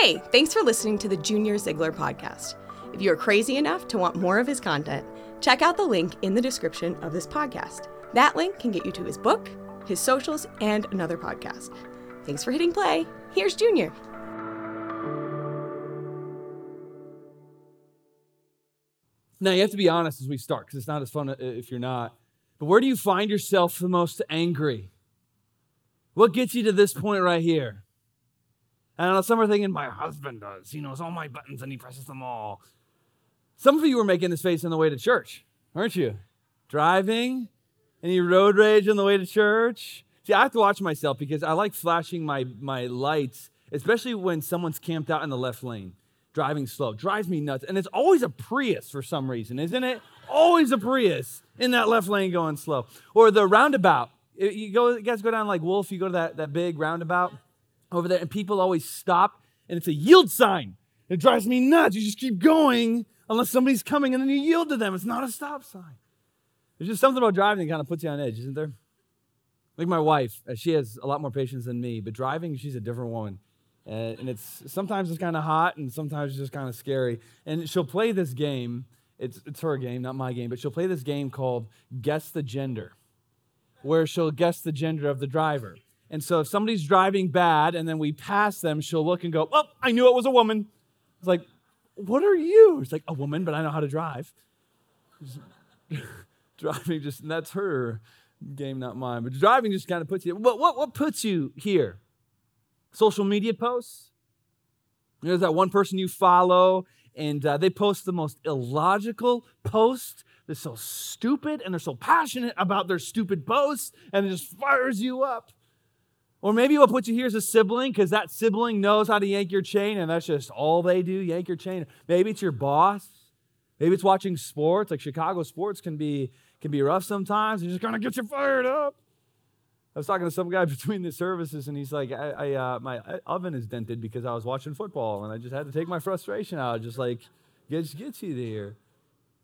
Hey, thanks for listening to the Junior Ziegler podcast. If you are crazy enough to want more of his content, check out the link in the description of this podcast. That link can get you to his book, his socials, and another podcast. Thanks for hitting play. Here's Junior. Now, you have to be honest as we start because it's not as fun uh, if you're not. But where do you find yourself the most angry? What gets you to this point right here? Know, some are thinking, my husband does. He knows all my buttons and he presses them all. Some of you were making this face on the way to church, aren't you? Driving? Any road rage on the way to church? See, I have to watch myself because I like flashing my, my lights, especially when someone's camped out in the left lane driving slow. Drives me nuts. And it's always a Prius for some reason, isn't it? Always a Prius in that left lane going slow. Or the roundabout. You, go, you guys go down like Wolf, you go to that, that big roundabout over there, and people always stop, and it's a yield sign. It drives me nuts. You just keep going unless somebody's coming, and then you yield to them. It's not a stop sign. There's just something about driving that kind of puts you on edge, isn't there? Like my wife, uh, she has a lot more patience than me, but driving, she's a different woman. And it's sometimes it's kind of hot and sometimes it's just kind of scary. And she'll play this game. It's, it's her game, not my game, but she'll play this game called Guess the Gender, where she'll guess the gender of the driver. And so if somebody's driving bad and then we pass them, she'll look and go, Oh, I knew it was a woman. It's like, What are you? It's like, A woman, but I know how to drive. driving just, and that's her game, not mine. But driving just kind of puts you, what, what, what puts you here? social media posts. There's that one person you follow, and uh, they post the most illogical post. They're so stupid, and they're so passionate about their stupid posts, and it just fires you up. Or maybe what put you here is a sibling, because that sibling knows how to yank your chain, and that's just all they do, yank your chain. Maybe it's your boss. Maybe it's watching sports, like Chicago sports can be can be rough sometimes. It just of gets you fired up. I was talking to some guy between the services, and he's like, I, I uh, "My oven is dented because I was watching football, and I just had to take my frustration out. Just like, gets gets you there.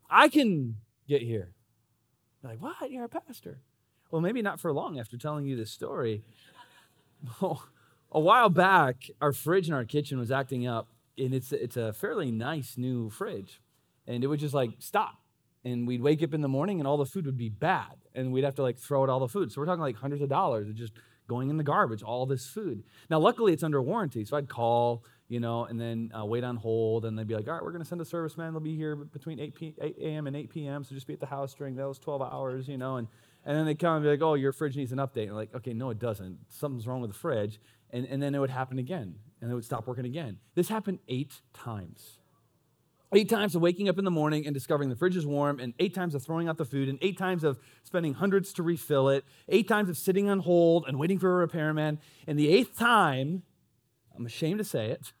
I can get here." You're like, what? You're a pastor? Well, maybe not for long. After telling you this story, a while back, our fridge in our kitchen was acting up, and it's it's a fairly nice new fridge, and it would just like stop. And we'd wake up in the morning and all the food would be bad. And we'd have to like throw out all the food. So we're talking like hundreds of dollars of just going in the garbage all this food. Now luckily it's under warranty. So i'd call you know and then uh, wait on hold and they'd be like all right we're going to send a serviceman they'll be here between 8, p- 8 a.m and 8 p.m so just be at the house during those 12 hours you know and, and then they come and be like oh your fridge needs an update. And like okay no it doesn't. Something's wrong with the fridge. And, and then it would happen again. And it would stop working again. This happened eight times. Eight times of waking up in the morning and discovering the fridge is warm, and eight times of throwing out the food, and eight times of spending hundreds to refill it, eight times of sitting on hold and waiting for a repairman. And the eighth time, I'm ashamed to say it,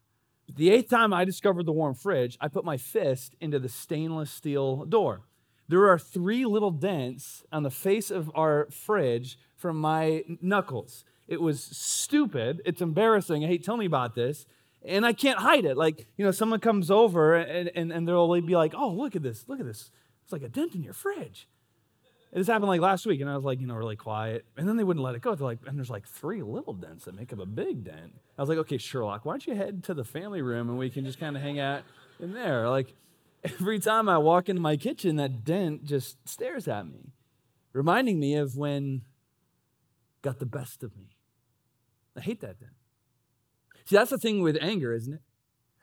the eighth time I discovered the warm fridge, I put my fist into the stainless steel door. There are three little dents on the face of our fridge from my knuckles. It was stupid. It's embarrassing. I hate you about this and I can't hide it. Like, you know, someone comes over and, and, and they'll be like, oh, look at this, look at this. It's like a dent in your fridge. And this happened like last week, and I was like, you know, really quiet. And then they wouldn't let it go. They're like, and there's like three little dents that make up a big dent. I was like, okay, Sherlock, why don't you head to the family room and we can just kind of hang out in there? Like, every time I walk into my kitchen, that dent just stares at me, reminding me of when got the best of me. I hate that dent. See, that's the thing with anger, isn't it?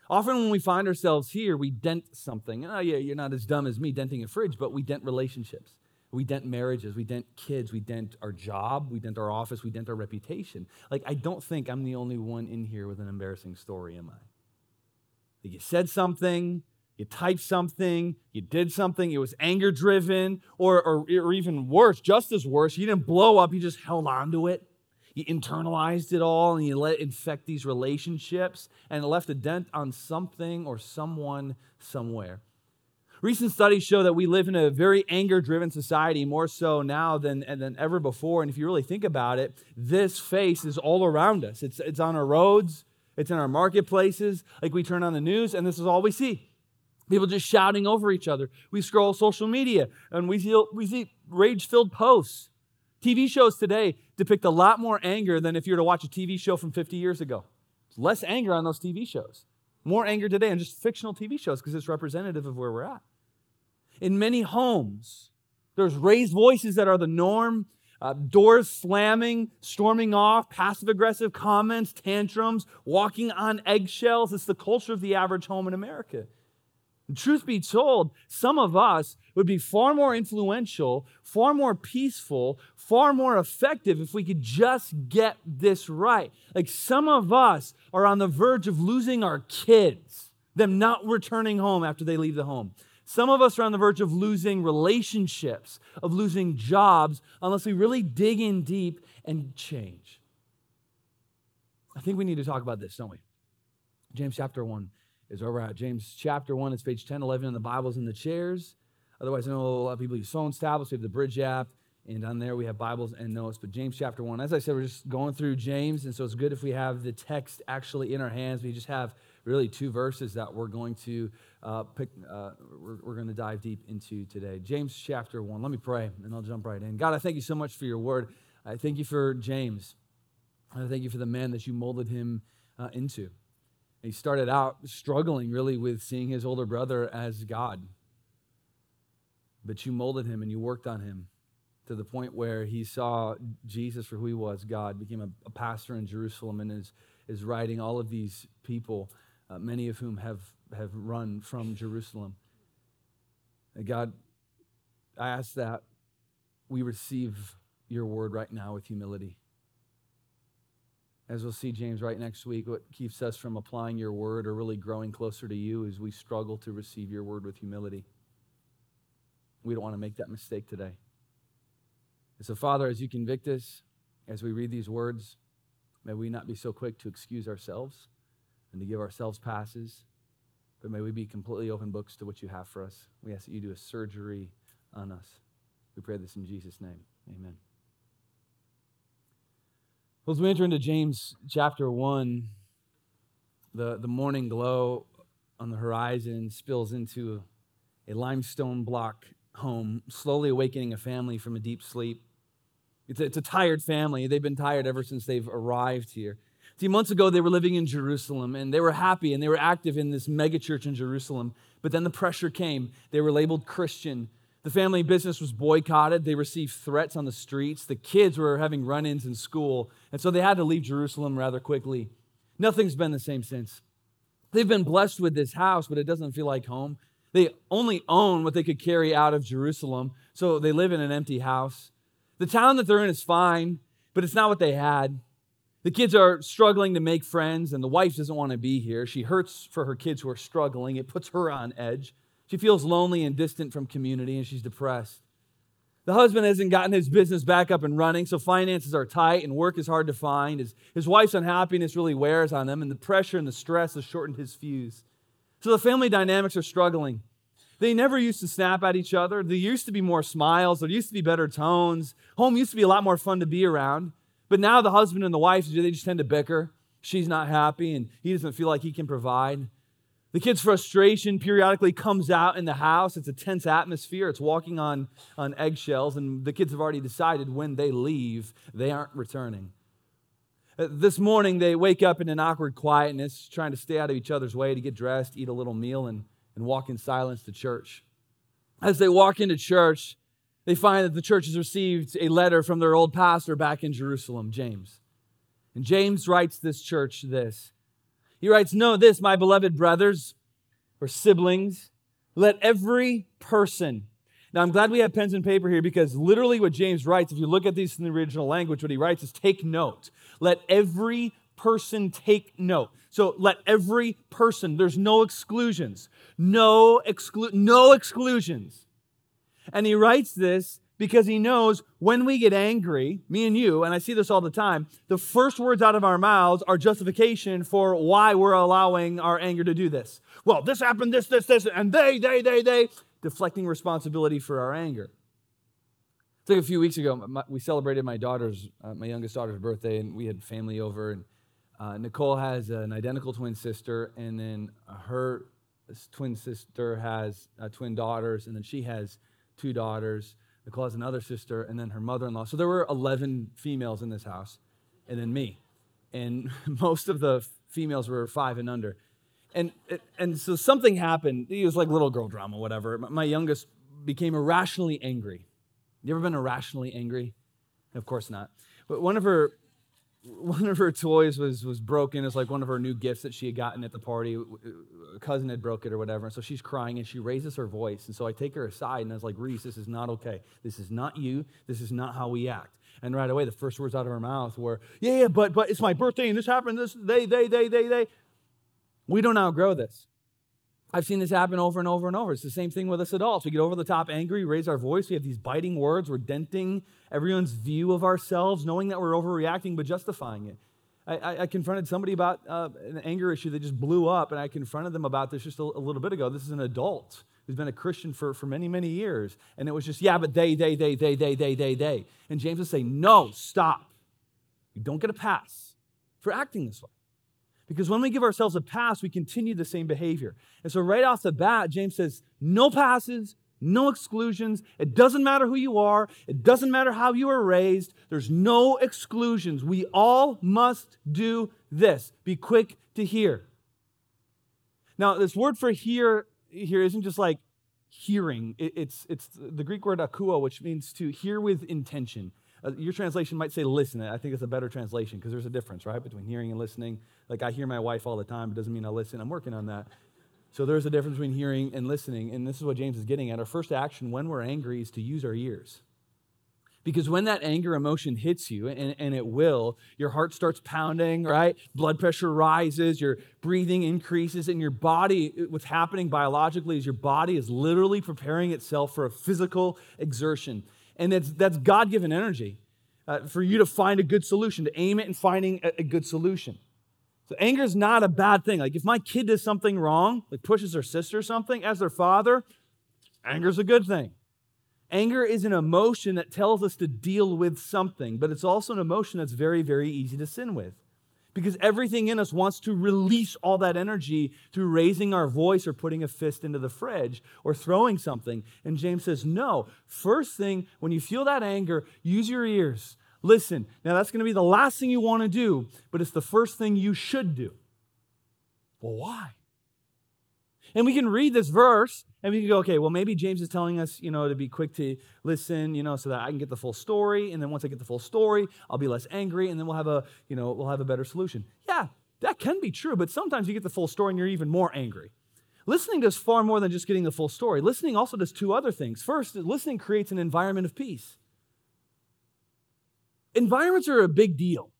Often when we find ourselves here, we dent something. Oh, yeah, you're not as dumb as me denting a fridge, but we dent relationships. We dent marriages, we dent kids, we dent our job, we dent our office, we dent our reputation. Like, I don't think I'm the only one in here with an embarrassing story, am I? Like you said something, you typed something, you did something, it was anger driven, or, or, or even worse, just as worse, you didn't blow up, you just held on to it you internalized it all and you let it infect these relationships and it left a dent on something or someone somewhere. Recent studies show that we live in a very anger driven society, more so now than, than ever before. And if you really think about it, this face is all around us. It's, it's on our roads, it's in our marketplaces. Like we turn on the news, and this is all we see. People just shouting over each other. We scroll social media and we see, we see rage filled posts. TV shows today depict a lot more anger than if you were to watch a TV show from 50 years ago. Less anger on those TV shows. More anger today on just fictional TV shows because it's representative of where we're at. In many homes, there's raised voices that are the norm, uh, doors slamming, storming off, passive aggressive comments, tantrums, walking on eggshells. It's the culture of the average home in America. Truth be told, some of us would be far more influential, far more peaceful, far more effective if we could just get this right. Like some of us are on the verge of losing our kids, them not returning home after they leave the home. Some of us are on the verge of losing relationships, of losing jobs, unless we really dig in deep and change. I think we need to talk about this, don't we? James chapter 1 is we're at. James chapter 1 It's page 10, 11 in the Bibles in the chairs. Otherwise, I know a lot of people use phone tablets. We have the Bridge app, and on there we have Bibles and notes. But James chapter 1, as I said, we're just going through James, and so it's good if we have the text actually in our hands. We just have really two verses that we're going to uh, pick, uh, we're, we're going to dive deep into today. James chapter 1. Let me pray, and I'll jump right in. God, I thank you so much for your word. I thank you for James. I thank you for the man that you molded him uh, into. He started out struggling really with seeing his older brother as God. But you molded him and you worked on him to the point where he saw Jesus for who he was, God, became a, a pastor in Jerusalem and is, is writing all of these people, uh, many of whom have, have run from Jerusalem. And God, I ask that we receive your word right now with humility. As we'll see, James, right next week, what keeps us from applying your word or really growing closer to you is we struggle to receive your word with humility. We don't want to make that mistake today. And so, Father, as you convict us, as we read these words, may we not be so quick to excuse ourselves and to give ourselves passes, but may we be completely open books to what you have for us. We ask that you do a surgery on us. We pray this in Jesus' name. Amen. As we enter into James chapter 1, the, the morning glow on the horizon spills into a limestone block home, slowly awakening a family from a deep sleep. It's a, it's a tired family. They've been tired ever since they've arrived here. See, months ago, they were living in Jerusalem and they were happy and they were active in this megachurch in Jerusalem. But then the pressure came. They were labeled Christian. The family business was boycotted. They received threats on the streets. The kids were having run ins in school. And so they had to leave Jerusalem rather quickly. Nothing's been the same since. They've been blessed with this house, but it doesn't feel like home. They only own what they could carry out of Jerusalem, so they live in an empty house. The town that they're in is fine, but it's not what they had. The kids are struggling to make friends, and the wife doesn't want to be here. She hurts for her kids who are struggling. It puts her on edge. She feels lonely and distant from community, and she's depressed. The husband hasn't gotten his business back up and running, so finances are tight and work is hard to find. His, his wife's unhappiness really wears on him, and the pressure and the stress has shortened his fuse. So the family dynamics are struggling. They never used to snap at each other. There used to be more smiles. There used to be better tones. Home used to be a lot more fun to be around. But now the husband and the wife, they just tend to bicker. She's not happy, and he doesn't feel like he can provide. The kid's frustration periodically comes out in the house. It's a tense atmosphere. It's walking on, on eggshells, and the kids have already decided when they leave, they aren't returning. Uh, this morning, they wake up in an awkward quietness, trying to stay out of each other's way to get dressed, eat a little meal, and, and walk in silence to church. As they walk into church, they find that the church has received a letter from their old pastor back in Jerusalem, James. And James writes this church this he writes, Know this, my beloved brothers or siblings, let every person. Now, I'm glad we have pens and paper here because literally what James writes, if you look at these in the original language, what he writes is take note. Let every person take note. So let every person, there's no exclusions. No exclu- no exclusions. And he writes this because he knows when we get angry, me and you, and I see this all the time, the first words out of our mouths are justification for why we're allowing our anger to do this. Well, this happened, this, this, this, and they, they, they, they, deflecting responsibility for our anger. It's like a few weeks ago, my, we celebrated my daughter's, uh, my youngest daughter's birthday, and we had family over. And uh, Nicole has an identical twin sister, and then her twin sister has uh, twin daughters, and then she has two daughters. Nicole has another sister, and then her mother in law. So there were 11 females in this house, and then me. And most of the females were five and under. And, and so something happened. It was like little girl drama, whatever. My youngest became irrationally angry. You ever been irrationally angry? Of course not. But one of her one of her toys was was broken. It's like one of her new gifts that she had gotten at the party. A cousin had broke it or whatever. And so she's crying and she raises her voice. And so I take her aside and I was like, Reese, this is not okay. This is not you. This is not how we act. And right away, the first words out of her mouth were, Yeah, yeah, but but it's my birthday and this happened. This they they they they they. We don't outgrow this. I've seen this happen over and over and over. It's the same thing with us adults. We get over the top angry, raise our voice. We have these biting words. We're denting everyone's view of ourselves, knowing that we're overreacting, but justifying it. I, I, confronted somebody about uh, an anger issue that just blew up, and I confronted them about this just a, a little bit ago. This is an adult who's been a Christian for, for many, many years. And it was just, yeah, but they, they, they, they, they, they, they, they. And James would say, no, stop. You don't get a pass for acting this way. Because when we give ourselves a pass, we continue the same behavior. And so, right off the bat, James says, no passes, no exclusions. It doesn't matter who you are, it doesn't matter how you were raised. There's no exclusions. We all must do this. Be quick to hear. Now, this word for hear here isn't just like hearing, it's, it's the Greek word akouo, which means to hear with intention. Uh, your translation might say listen. I think it's a better translation because there's a difference, right, between hearing and listening. Like I hear my wife all the time, it doesn't mean I listen. I'm working on that. So there's a difference between hearing and listening. And this is what James is getting at. Our first action when we're angry is to use our ears. Because when that anger emotion hits you, and, and it will, your heart starts pounding, right? Blood pressure rises, your breathing increases, and your body, what's happening biologically is your body is literally preparing itself for a physical exertion. And that's, that's God given energy uh, for you to find a good solution, to aim it and finding a, a good solution. So anger is not a bad thing. Like if my kid does something wrong, like pushes their sister or something, as their father, anger is a good thing. Anger is an emotion that tells us to deal with something, but it's also an emotion that's very, very easy to sin with because everything in us wants to release all that energy through raising our voice or putting a fist into the fridge or throwing something. And James says, no. First thing, when you feel that anger, use your ears. Listen. Now, that's going to be the last thing you want to do, but it's the first thing you should do. Well, why? And we can read this verse and we can go, okay, well, maybe James is telling us, you know, to be quick to listen, you know, so that I can get the full story. And then once I get the full story, I'll be less angry and then we'll have a, you know, we'll have a better solution. Yeah, that can be true, but sometimes you get the full story and you're even more angry. Listening does far more than just getting the full story. Listening also does two other things. First, listening creates an environment of peace. Environments are a big deal.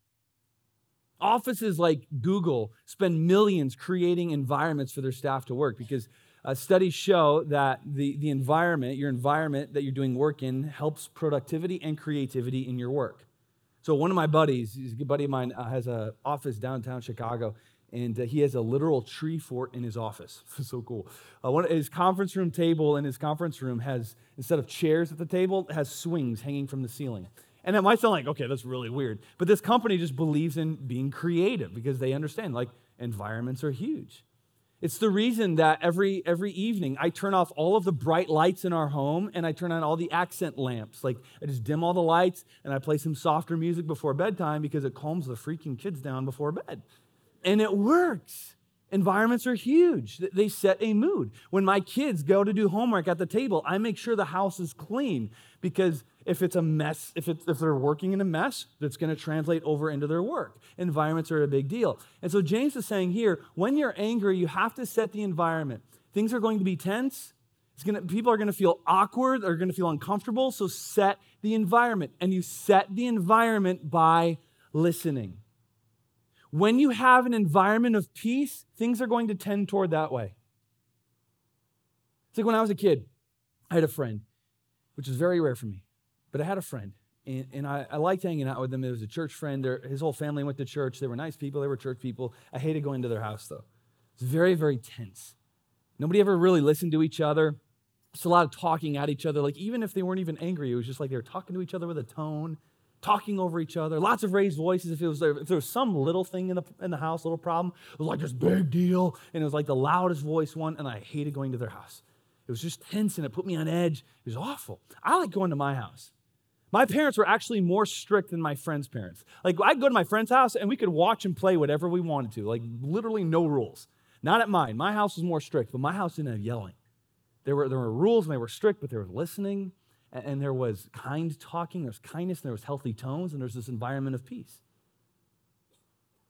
Offices like Google spend millions creating environments for their staff to work because uh, studies show that the, the environment, your environment that you're doing work in, helps productivity and creativity in your work. So one of my buddies, a good buddy of mine, uh, has an office downtown Chicago, and uh, he has a literal tree fort in his office. so cool. Uh, one, his conference room table in his conference room has, instead of chairs at the table, has swings hanging from the ceiling. And it might sound like, okay, that's really weird. But this company just believes in being creative because they understand like environments are huge. It's the reason that every every evening I turn off all of the bright lights in our home and I turn on all the accent lamps. Like I just dim all the lights and I play some softer music before bedtime because it calms the freaking kids down before bed. And it works. Environments are huge. They set a mood. When my kids go to do homework at the table, I make sure the house is clean because if it's a mess, if, it's, if they're working in a mess, that's going to translate over into their work. Environments are a big deal. And so James is saying here when you're angry, you have to set the environment. Things are going to be tense. It's gonna, people are going to feel awkward, they're going to feel uncomfortable. So set the environment. And you set the environment by listening. When you have an environment of peace, things are going to tend toward that way. It's like when I was a kid, I had a friend, which is very rare for me. But I had a friend, and, and I, I, liked hanging out with him. It was a church friend. They're, his whole family went to church. They were nice people. They were church people. I hated going to their house, though. It was very, very tense. Nobody ever really listened to each other. It's a lot of talking at each other. Like, even if they weren't even angry, it was just like they were talking to each other with a tone, talking over each other. Lots of raised voices. If, it was, if there was some little thing in the, in the house, little problem, it was like this big deal. And it was like the loudest voice one, and I hated going to their house. It was just tense and it put me on edge. It was awful. I like going to my house. My parents were actually more strict than my friends' parents. Like, I'd go to my friend's house and we could watch and play whatever we wanted to, like, literally no rules. Not at mine. My house was more strict, but my house didn't have yelling. There were, there were rules and they were strict, but there was listening and, there was kind talking, there was kindness, and there was healthy tones, and there's this environment of peace.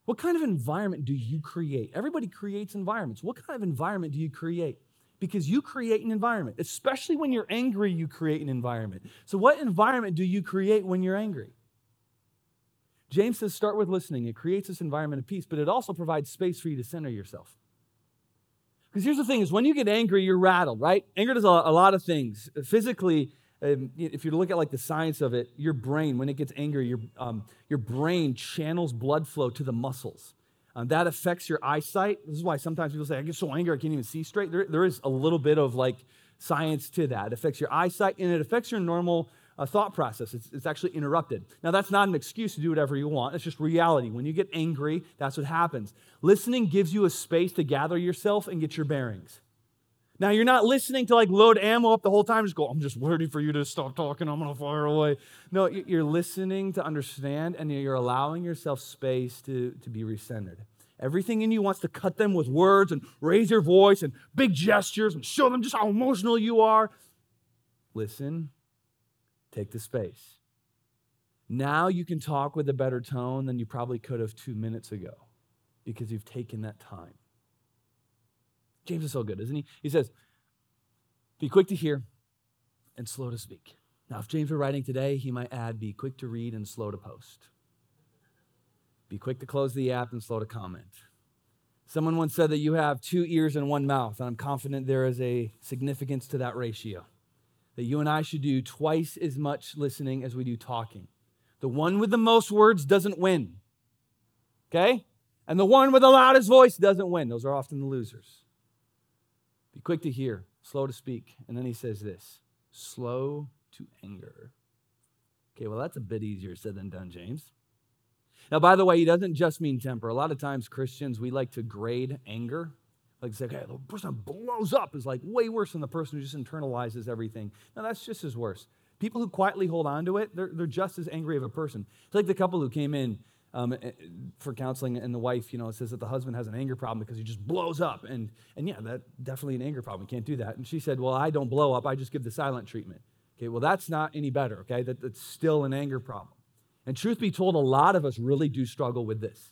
What kind of environment do you create? Everybody creates environments. What kind of environment do you create? Because you create an environment, especially when you're angry, you create an environment. So, what environment do you create when you're angry? James says start with listening. It creates this environment of peace, but it also provides space for you to center yourself. Because here's the thing is when you get angry, you're rattled, right? Anger does a lot of things. Physically, um, if you look at like the science of it, your brain, when it gets angry, your, um, your brain channels blood flow to the muscles. Um, that affects your eyesight. This is why sometimes people say, I get so angry I can't even see straight. There, there is a little bit of like science to that. It affects your eyesight and it affects your normal uh, thought process. It's, it's actually interrupted. Now, that's not an excuse to do whatever you want. It's just reality. When you get angry, that's what happens. Listening gives you a space to gather yourself and get your bearings. Now, you're not listening to like load ammo up the whole time, just go, I'm just waiting for you to stop talking, I'm gonna fire away. No, you're listening to understand and you're allowing yourself space to, to be recentered. Everything in you wants to cut them with words and raise your voice and big gestures and show them just how emotional you are. Listen, take the space. Now you can talk with a better tone than you probably could have two minutes ago because you've taken that time. James is so good, isn't he? He says, Be quick to hear and slow to speak. Now, if James were writing today, he might add, Be quick to read and slow to post. Be quick to close the app and slow to comment. Someone once said that you have two ears and one mouth, and I'm confident there is a significance to that ratio. That you and I should do twice as much listening as we do talking. The one with the most words doesn't win. Okay? And the one with the loudest voice doesn't win. Those are often the losers. Be quick to hear, slow to speak. And then he says this slow to anger. Okay, well, that's a bit easier said than done, James. Now, by the way, he doesn't just mean temper. A lot of times, Christians, we like to grade anger. Like say, okay, the person blows up is like way worse than the person who just internalizes everything. Now, that's just as worse. People who quietly hold on to it, they're, they're just as angry of a person. It's like the couple who came in um, eh, for counseling, and the wife, you know, says that the husband has an anger problem because he just blows up. And, and yeah, that definitely an anger problem. You can't do that. And she said, Well, I don't blow up, I just give the silent treatment. Okay, well, that's not any better, okay? That, that's still an anger problem. And truth be told, a lot of us really do struggle with this.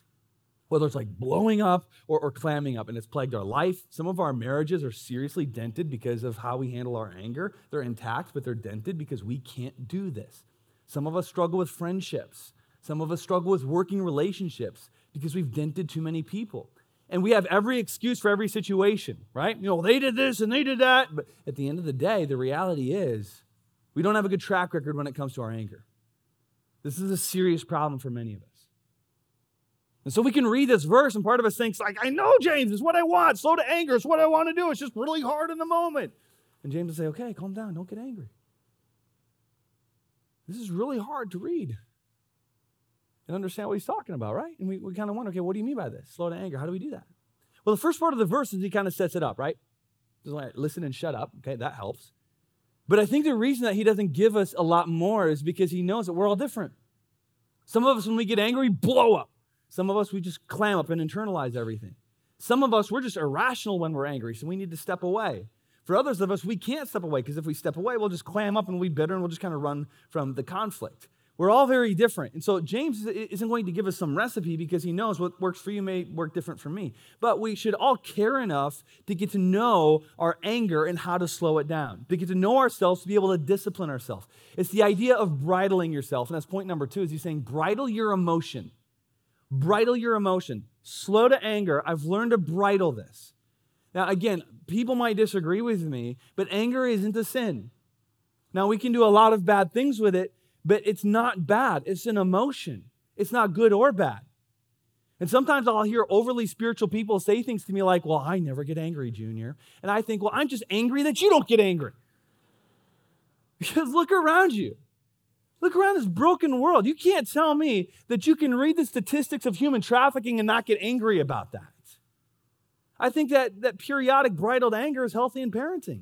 Whether it's like blowing up or, or clamming up, and it's plagued our life. Some of our marriages are seriously dented because of how we handle our anger. They're intact, but they're dented because we can't do this. Some of us struggle with friendships. Some of us struggle with working relationships because we've dented too many people. And we have every excuse for every situation, right? You know, they did this and they did that. But at the end of the day, the reality is we don't have a good track record when it comes to our anger. This is a serious problem for many of us. And so we can read this verse, and part of us thinks, like, I know, James, is what I want. Slow to anger is what I want to do. It's just really hard in the moment. And James will say, okay, calm down. Don't get angry. This is really hard to read and understand what he's talking about, right? And we, we kind of wonder, okay, what do you mean by this? Slow to anger. How do we do that? Well, the first part of the verse is he kind of sets it up, right? Like, listen and shut up. Okay, that helps. But I think the reason that he doesn't give us a lot more is because he knows that we're all different. Some of us, when we get angry, blow up. Some of us, we just clam up and internalize everything. Some of us, we're just irrational when we're angry, so we need to step away. For others of us, we can't step away because if we step away, we'll just clam up and we'll be bitter and we'll just kind of run from the conflict. We're all very different. And so James isn't going to give us some recipe because he knows what works for you may work different for me. But we should all care enough to get to know our anger and how to slow it down, to get to know ourselves, to be able to discipline ourselves. It's the idea of bridling yourself. And that's point number two, is he's saying bridle your emotion. Bridle your emotion. Slow to anger. I've learned to bridle this. Now, again, people might disagree with me, but anger isn't a sin. Now, we can do a lot of bad things with it, but it's not bad. It's an emotion. It's not good or bad. And sometimes I'll hear overly spiritual people say things to me like, Well, I never get angry, Junior. And I think, Well, I'm just angry that you don't get angry. Because look around you. Look around this broken world. You can't tell me that you can read the statistics of human trafficking and not get angry about that. I think that, that periodic bridled anger is healthy in parenting.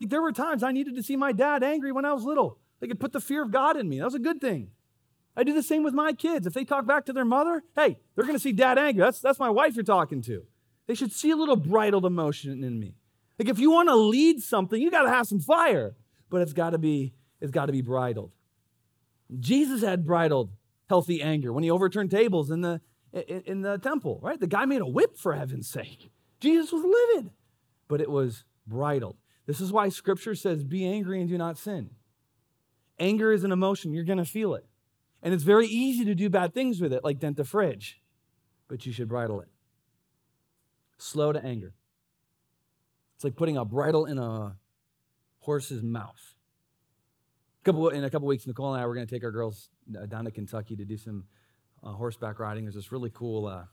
Like there were times I needed to see my dad angry when I was little. Like could put the fear of God in me. That was a good thing. I do the same with my kids. If they talk back to their mother, hey, they're going to see dad angry. That's, that's my wife you're talking to. They should see a little bridled emotion in me. Like if you want to lead something, you got to have some fire, but it's got to be it's got to be bridled. Jesus had bridled healthy anger when he overturned tables in the in, in the temple, right? The guy made a whip for heaven's sake. Jesus was livid, but it was bridled. This is why scripture says, Be angry and do not sin. Anger is an emotion, you're going to feel it. And it's very easy to do bad things with it, like dent the fridge, but you should bridle it. Slow to anger. It's like putting a bridle in a horse's mouth. A couple, in a couple weeks, Nicole and I were going to take our girls uh, down to Kentucky to do some uh, horseback riding. There's this really cool, uh,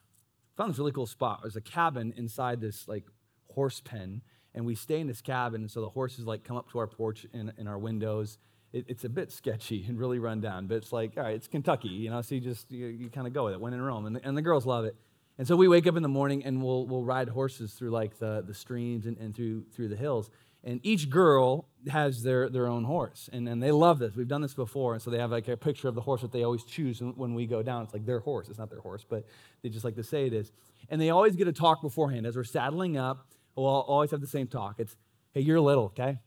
found this really cool spot. There's a cabin inside this like horse pen, and we stay in this cabin. And so the horses like come up to our porch in, in our windows. It, it's a bit sketchy and really run down, but it's like, all right, it's Kentucky, you know, so you just, you, you kind of go with it. When in Rome, and the, and the girls love it. And so we wake up in the morning and we'll, we'll ride horses through like the, the streams and, and through, through the hills. And each girl has their, their own horse. And, and they love this. We've done this before. And so they have like a picture of the horse that they always choose when we go down. It's like their horse. It's not their horse, but they just like to say it is. And they always get a talk beforehand. As we're saddling up, we'll always have the same talk. It's, hey, you're little, okay?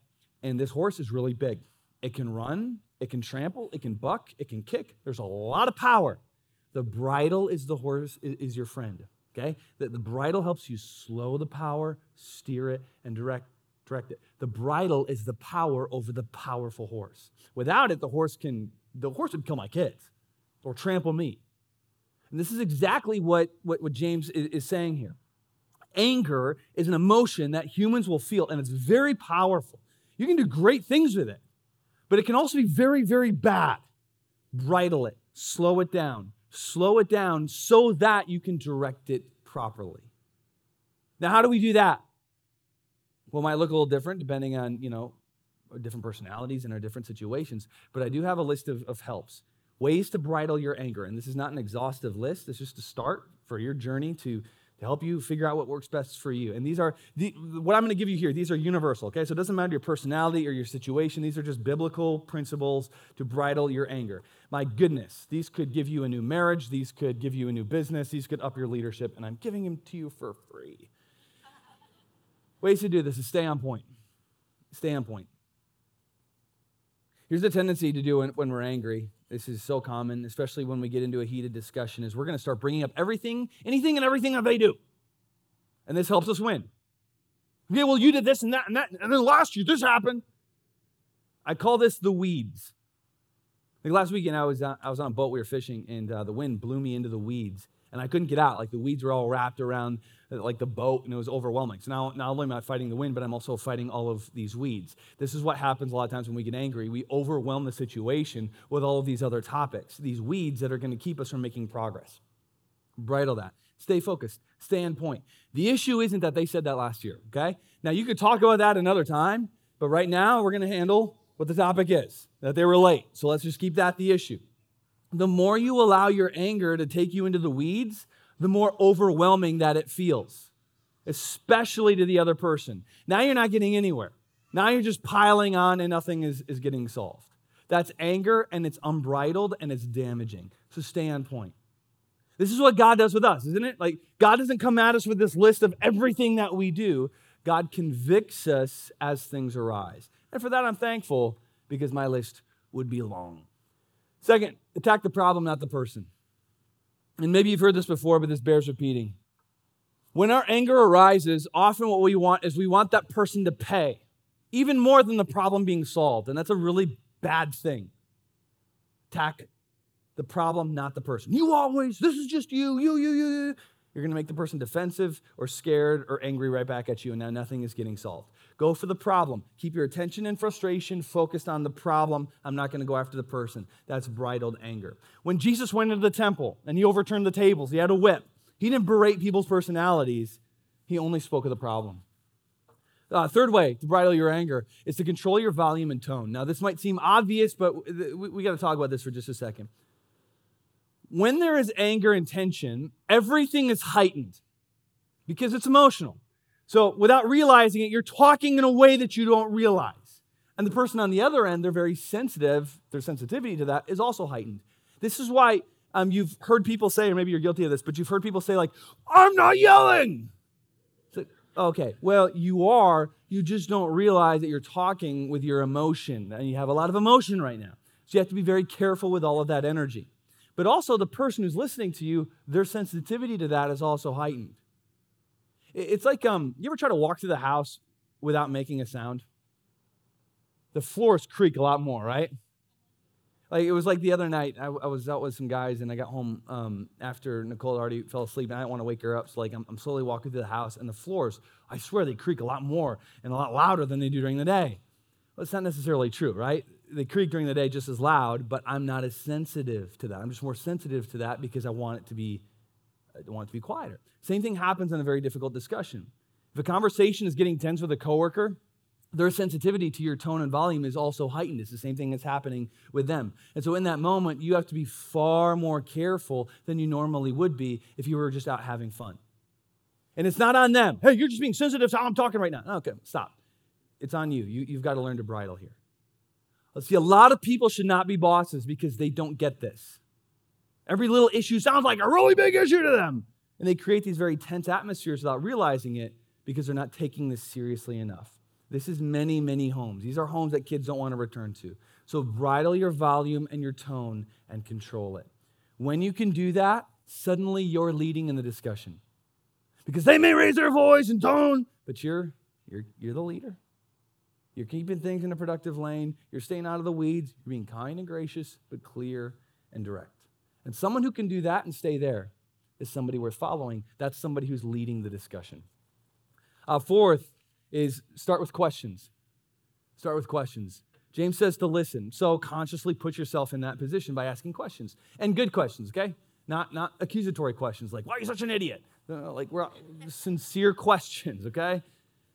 And this horse is really big. It can run, it can trample, it can buck, it can kick. There's a lot of power. The bridle is the horse, is your friend. Okay? That the bridle helps you slow the power, steer it, and direct, direct it. The bridle is the power over the powerful horse. Without it, the horse can, the horse would kill my kids or trample me. And this is exactly what, what, what James is, is saying here. Anger is an emotion that humans will feel, and it's very powerful. You can do great things with it, but it can also be very, very bad. Bridle it, slow it down, slow it down so that you can direct it properly. Now, how do we do that? Well, it might look a little different depending on, you know, different personalities and our different situations, but I do have a list of, of helps. Ways to bridle your anger. And this is not an exhaustive list, it's just a start for your journey to to help you figure out what works best for you. And these are the, what I'm going to give you here. These are universal, okay? So it doesn't matter your personality or your situation. These are just biblical principles to bridle your anger. My goodness, these could give you a new marriage. These could give you a new business. These could up your leadership. And I'm giving them to you for free. Ways to do this is stay on point. Stay on point. Here's the tendency to do when, when we're angry this is so common, especially when we get into a heated discussion, is we're going to start bringing up everything, anything and everything that they do. And this helps us win. Okay, well, you did this and that and that, and then last year this happened. I call this the weeds. Like last weekend, I was on, I was on a boat, we were fishing, and uh, the wind blew me into the weeds and I couldn't get out. Like the weeds were all wrapped around uh, like the boat, and it was overwhelming. So now, not only am I fighting the wind, but I'm also fighting all of these weeds. This is what happens a lot of times when we get angry. We overwhelm the situation with all of these other topics, these weeds that are going to keep us from making progress. Bridle that. Stay focused. Stay on point. The issue isn't that they said that last year, okay? Now, you could talk about that another time, but right now we're going to handle what the topic is that they were late. So let's just keep that the issue the more you allow your anger to take you into the weeds, the more overwhelming that it feels, especially to the other person. Now you're not getting anywhere. Now you're just piling on and nothing is, is getting solved. That's anger and it's unbridled and it's damaging. So stay on point. This is what God does with us, isn't it? Like, God doesn't come at us with this list of everything that we do. God convicts us as things arise. And for that, I'm thankful because my list would be long. Second, attack the problem, not the person. And maybe you've heard this before, but this bears repeating. When our anger arises, often what we want is we want that person to pay, even more than the problem being solved. And that's a really bad thing. Attack the problem, not the person. You always, this is just you, you, you, you. You're going to make the person defensive or scared or angry right back at you, and now nothing is getting solved. Go for the problem. Keep your attention and frustration focused on the problem. I'm not going to go after the person. That's bridled anger. When Jesus went into the temple and he overturned the tables, he had a whip. He didn't berate people's personalities, he only spoke of the problem. Uh, third way to bridle your anger is to control your volume and tone. Now, this might seem obvious, but we, we got to talk about this for just a second when there is anger and tension, everything is heightened because it's emotional. So without realizing it, you're talking in a way that you don't realize. And the person on the other end, they're very sensitive. Their sensitivity to that is also heightened. This is why um, you've heard people say, or maybe you're guilty of this, but you've heard people say, like, I'm not yelling. So, okay, well, you are. You just don't realize that you're talking with your emotion, and you have a lot of emotion right now. So you have to be very careful with all of that energy. But also, the person who's listening to you, their sensitivity to that is also heightened. It's like um, you ever try to walk through the house without making a sound? The floors creak a lot more, right? Like it was like the other night, I, I was out with some guys and I got home um, after Nicole already fell asleep and I didn't want to wake her up. So like I'm, I'm slowly walking through the house and the floors, I swear they creak a lot more and a lot louder than they do during the day. Well, it's not necessarily true, right? They creak during the day just as loud, but I'm not as sensitive to that. I'm just more sensitive to that because I want it to be, I want it to be quieter. Same thing happens in a very difficult discussion. If a conversation is getting tense with a coworker, their sensitivity to your tone and volume is also heightened. It's the same thing that's happening with them. And so, in that moment, you have to be far more careful than you normally would be if you were just out having fun. And it's not on them. Hey, you're just being sensitive to how I'm talking right now. Okay, stop. It's on you. you you've got to learn to bridle here. Let's see, a lot of people should not be bosses because they don't get this. Every little issue sounds like a really big issue to them. And they create these very tense atmospheres without realizing it because they're not taking this seriously enough. This is many, many homes. These are homes that kids don't want to return to. So bridle your volume and your tone and control it. When you can do that, suddenly you're leading in the discussion. Because they may raise their voice and tone, but you're, you're, you're the leader. You're keeping things in a productive lane. You're staying out of the weeds. You're being kind and gracious, but clear and direct. And someone who can do that and stay there is somebody worth following. That's somebody who's leading the discussion. Uh, fourth, is start with questions. Start with questions. James says to listen. So consciously put yourself in that position by asking questions and good questions, okay? Not, not accusatory questions like, why are you such an idiot? Uh, like, we're sincere questions, okay?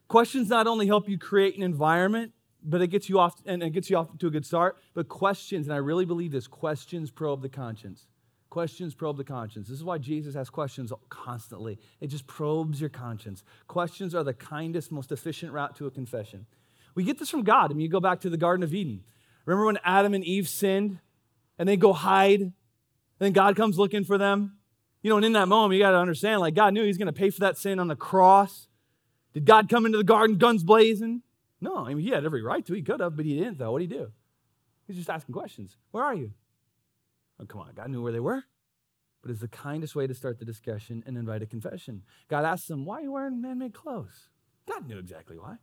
Questions not only help you create an environment, but it gets you off and it gets you off to a good start. But questions, and I really believe this, questions probe the conscience. Questions probe the conscience. This is why Jesus asks questions constantly. It just probes your conscience. Questions are the kindest, most efficient route to a confession. We get this from God. I mean, you go back to the Garden of Eden. Remember when Adam and Eve sinned and they go hide? And then God comes looking for them? You know, and in that moment, you got to understand like, God knew He's going to pay for that sin on the cross. Did God come into the garden guns blazing? No, I mean, He had every right to. He could have, but He didn't, though. What did He do? He's just asking questions. Where are you? Oh, come on, God knew where they were. But it's the kindest way to start the discussion and invite a confession. God asks them, Why are you wearing man made clothes? God knew exactly why.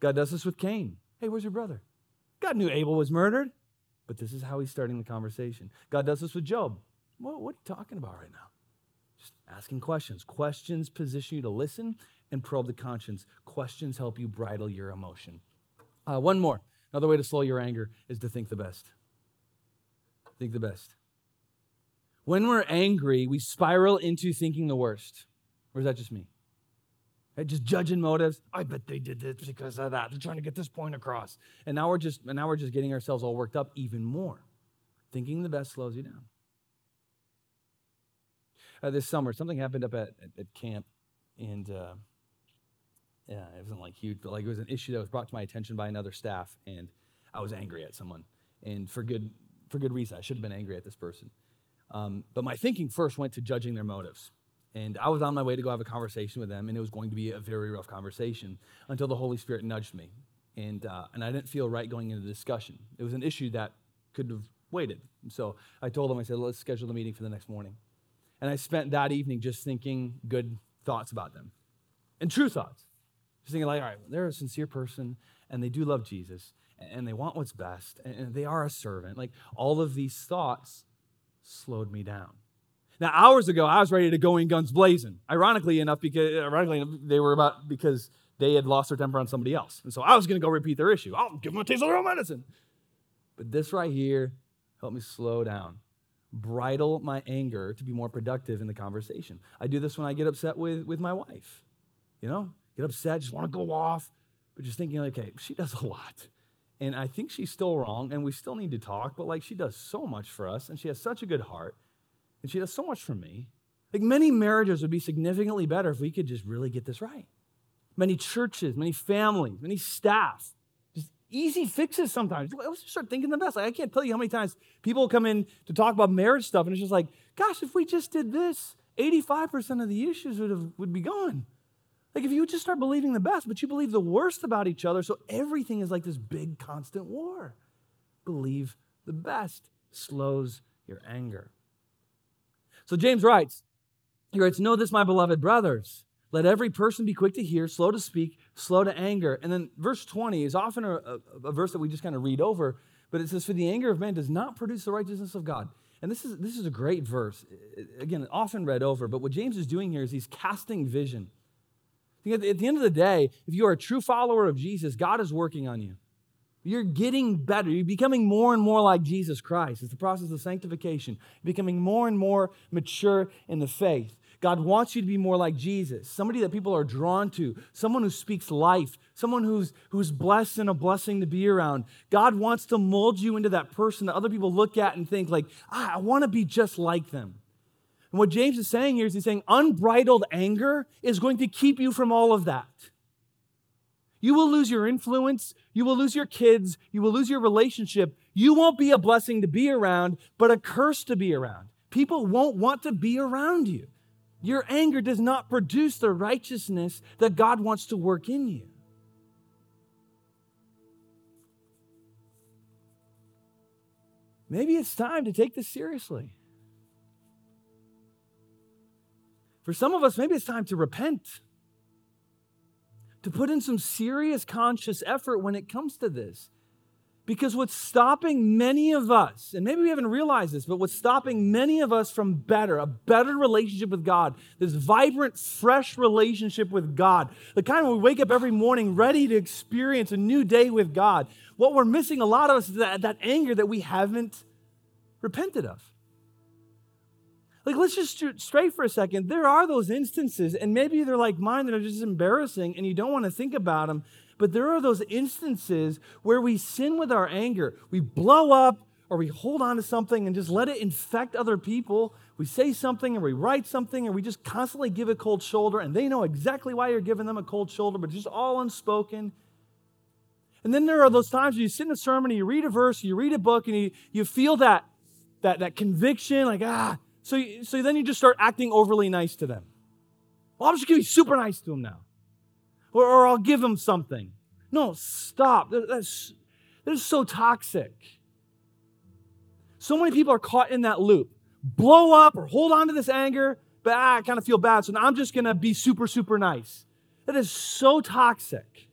God does this with Cain. Hey, where's your brother? God knew Abel was murdered, but this is how he's starting the conversation. God does this with Job. What, what are you talking about right now? Just asking questions. Questions position you to listen and probe the conscience. Questions help you bridle your emotion. Uh, one more. Another way to slow your anger is to think the best. Think the best. When we're angry, we spiral into thinking the worst. Or is that just me? Right? Just judging motives. I bet they did this because of that. They're trying to get this point across. And now we're just and now we're just getting ourselves all worked up even more. Thinking the best slows you down. Uh, this summer, something happened up at, at, at camp, and uh, yeah, it wasn't like huge, but like it was an issue that was brought to my attention by another staff, and I was angry at someone, and for good for good reason. I should have been angry at this person. Um, but my thinking first went to judging their motives. And I was on my way to go have a conversation with them, and it was going to be a very rough conversation until the Holy Spirit nudged me. And, uh, and I didn't feel right going into the discussion. It was an issue that could have waited. So I told them, I said, let's schedule the meeting for the next morning. And I spent that evening just thinking good thoughts about them and true thoughts. Just thinking, like, all right, they're a sincere person and they do love Jesus and they want what's best and they are a servant. Like, all of these thoughts slowed me down. Now, hours ago, I was ready to go in guns blazing. Ironically enough, because ironically enough, they were about because they had lost their temper on somebody else, and so I was going to go repeat their issue. I'll give them a taste of their own medicine. But this right here helped me slow down, bridle my anger to be more productive in the conversation. I do this when I get upset with with my wife. You know, get upset, just want to go off, but just thinking, like, okay, she does a lot. And I think she's still wrong, and we still need to talk, but like she does so much for us, and she has such a good heart, and she does so much for me. Like many marriages would be significantly better if we could just really get this right. Many churches, many families, many staff, easy fixes sometimes. Let's just start thinking the best. Like, I can't tell you how many times people come in to talk about marriage stuff, and it's just like, gosh, if we just did this, 85% of the issues would, have, would be gone. Like if you would just start believing the best, but you believe the worst about each other, so everything is like this big constant war. Believe the best slows your anger. So James writes, he writes, Know this, my beloved brothers. Let every person be quick to hear, slow to speak, slow to anger. And then verse 20 is often a, a, a verse that we just kind of read over, but it says, For the anger of man does not produce the righteousness of God. And this is, this is a great verse. Again, often read over, but what James is doing here is he's casting vision. At the end of the day, if you are a true follower of Jesus, God is working on you. You're getting better. You're becoming more and more like Jesus Christ. It's the process of sanctification, becoming more and more mature in the faith. God wants you to be more like Jesus, somebody that people are drawn to, someone who speaks life, someone who's, who's blessed and a blessing to be around. God wants to mold you into that person that other people look at and think, like, ah, I want to be just like them. And what James is saying here is he's saying unbridled anger is going to keep you from all of that. You will lose your influence. You will lose your kids. You will lose your relationship. You won't be a blessing to be around, but a curse to be around. People won't want to be around you. Your anger does not produce the righteousness that God wants to work in you. Maybe it's time to take this seriously. For some of us, maybe it's time to repent, to put in some serious conscious effort when it comes to this. Because what's stopping many of us, and maybe we haven't realized this, but what's stopping many of us from better, a better relationship with God, this vibrant, fresh relationship with God, the kind where we wake up every morning ready to experience a new day with God, what we're missing a lot of us is that, that anger that we haven't repented of. Like, let's just straight for a second. There are those instances, and maybe they're like mine that are just embarrassing and you don't want to think about them. But there are those instances where we sin with our anger. We blow up or we hold on to something and just let it infect other people. We say something or we write something or we just constantly give a cold shoulder and they know exactly why you're giving them a cold shoulder, but just all unspoken. And then there are those times where you sit in a sermon and you read a verse, you read a book, and you, you feel that, that, that conviction, like, ah, so, you, so then you just start acting overly nice to them. Well, I'm just going to be super nice to them now. Or, or I'll give them something. No, stop. That's, that's so toxic. So many people are caught in that loop. Blow up or hold on to this anger, but ah, I kind of feel bad, so I'm just going to be super, super nice. That is so toxic.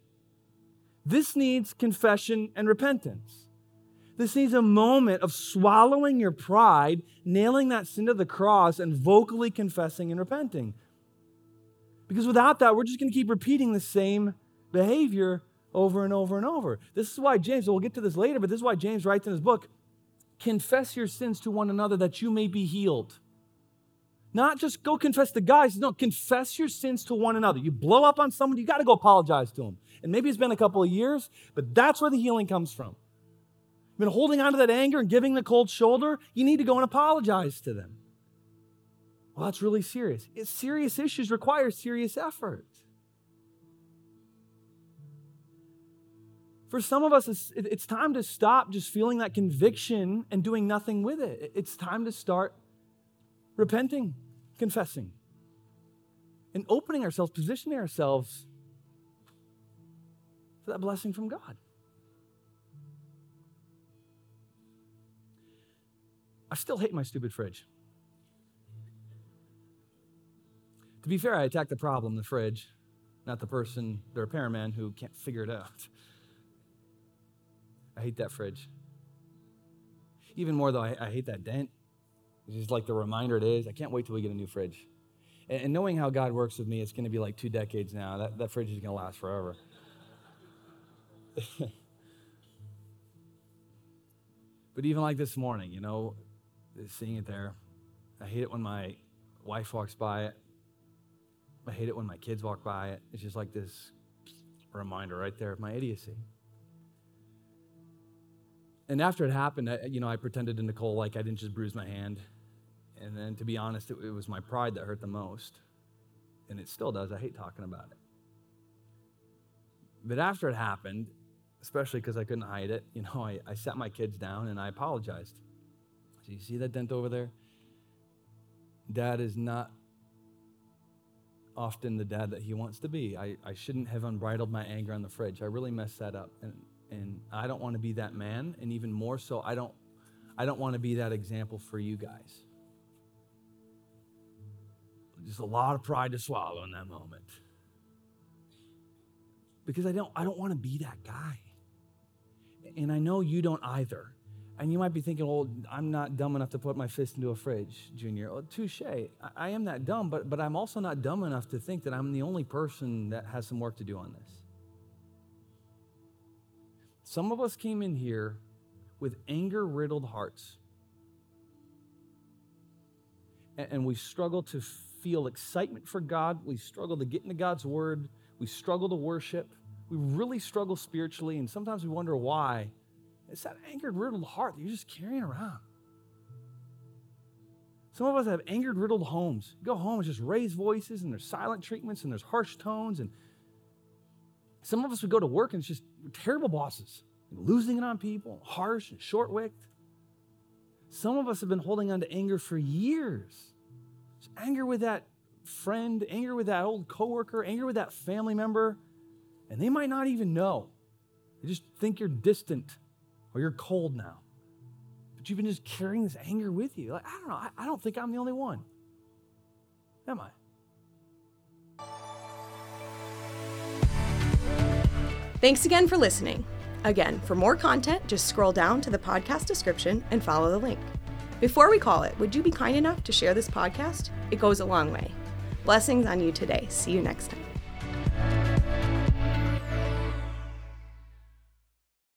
This needs confession and repentance. This needs a moment of swallowing your pride, nailing that sin to the cross, and vocally confessing and repenting. Because without that, we're just going to keep repeating the same behavior over and over and over. This is why James, we'll get to this later, but this is why James writes in his book confess your sins to one another that you may be healed. Not just go confess to God. no, confess your sins to one another. You blow up on someone, you got to go apologize to them. And maybe it's been a couple of years, but that's where the healing comes from been holding on to that anger and giving the cold shoulder, you need to go and apologize to them. Well, that's really serious. It's serious issues require serious effort. For some of us, it's, it's time to stop just feeling that conviction and doing nothing with it. It's time to start repenting, confessing, and opening ourselves, positioning ourselves for that blessing from God. I still hate my stupid fridge. To be fair, I attack the problem, the fridge, not the person, the repairman who can't figure it out. I hate that fridge. Even more, though, I, I hate that dent. It's just like the reminder it is. I can't wait till we get a new fridge. And, and knowing how God works with me, it's going to be like two decades now. That, that fridge is going to last forever. but even like this morning, you know, seeing it there. I hate it when my wife walks by it. I hate it when my kids walk by it. It's just like this reminder right there of my idiocy. And after it happened, I, you know, I pretended to Nicole like I didn't just bruise my hand. And then, to be honest, it, it was my pride that hurt the most. And it still does. I hate talking about it. But after it happened, especially because I couldn't hide it. You know, I, I sat my kids down and I apologized. So you see that dent over there? Dad is not often the dad that he wants to be. I, I shouldn't have unbridled my anger on the fridge. I really messed that up. And, and I don't want to be that man. And even more so, I don't, I don't want to be that example for you guys. Just a lot of pride to swallow in that moment. Because I don't, I don't want to be that guy. And I know you don't either. And you might be thinking, well, I'm not dumb enough to put my fist into a fridge, Junior. Oh, touche. I, I am that dumb, but, but I'm also not dumb enough to think that I'm the only person that has some work to do on this. Some of us came in here with anger riddled hearts. And, and we struggle to feel excitement for God. We struggle to get into God's word. We struggle to worship. We really struggle spiritually. And sometimes we wonder why. It's that angered, riddled heart that you're just carrying around. Some of us have angered, riddled homes. You go home and just raise voices, and there's silent treatments, and there's harsh tones. And some of us would go to work and it's just terrible bosses, losing it on people, harsh and short wicked. Some of us have been holding on to anger for years. Anger with that friend, anger with that old coworker, anger with that family member, and they might not even know. They just think you're distant or you're cold now. But you've been just carrying this anger with you. Like, I don't know, I, I don't think I'm the only one. Am I? Thanks again for listening. Again, for more content, just scroll down to the podcast description and follow the link. Before we call it, would you be kind enough to share this podcast? It goes a long way. Blessings on you today. See you next time.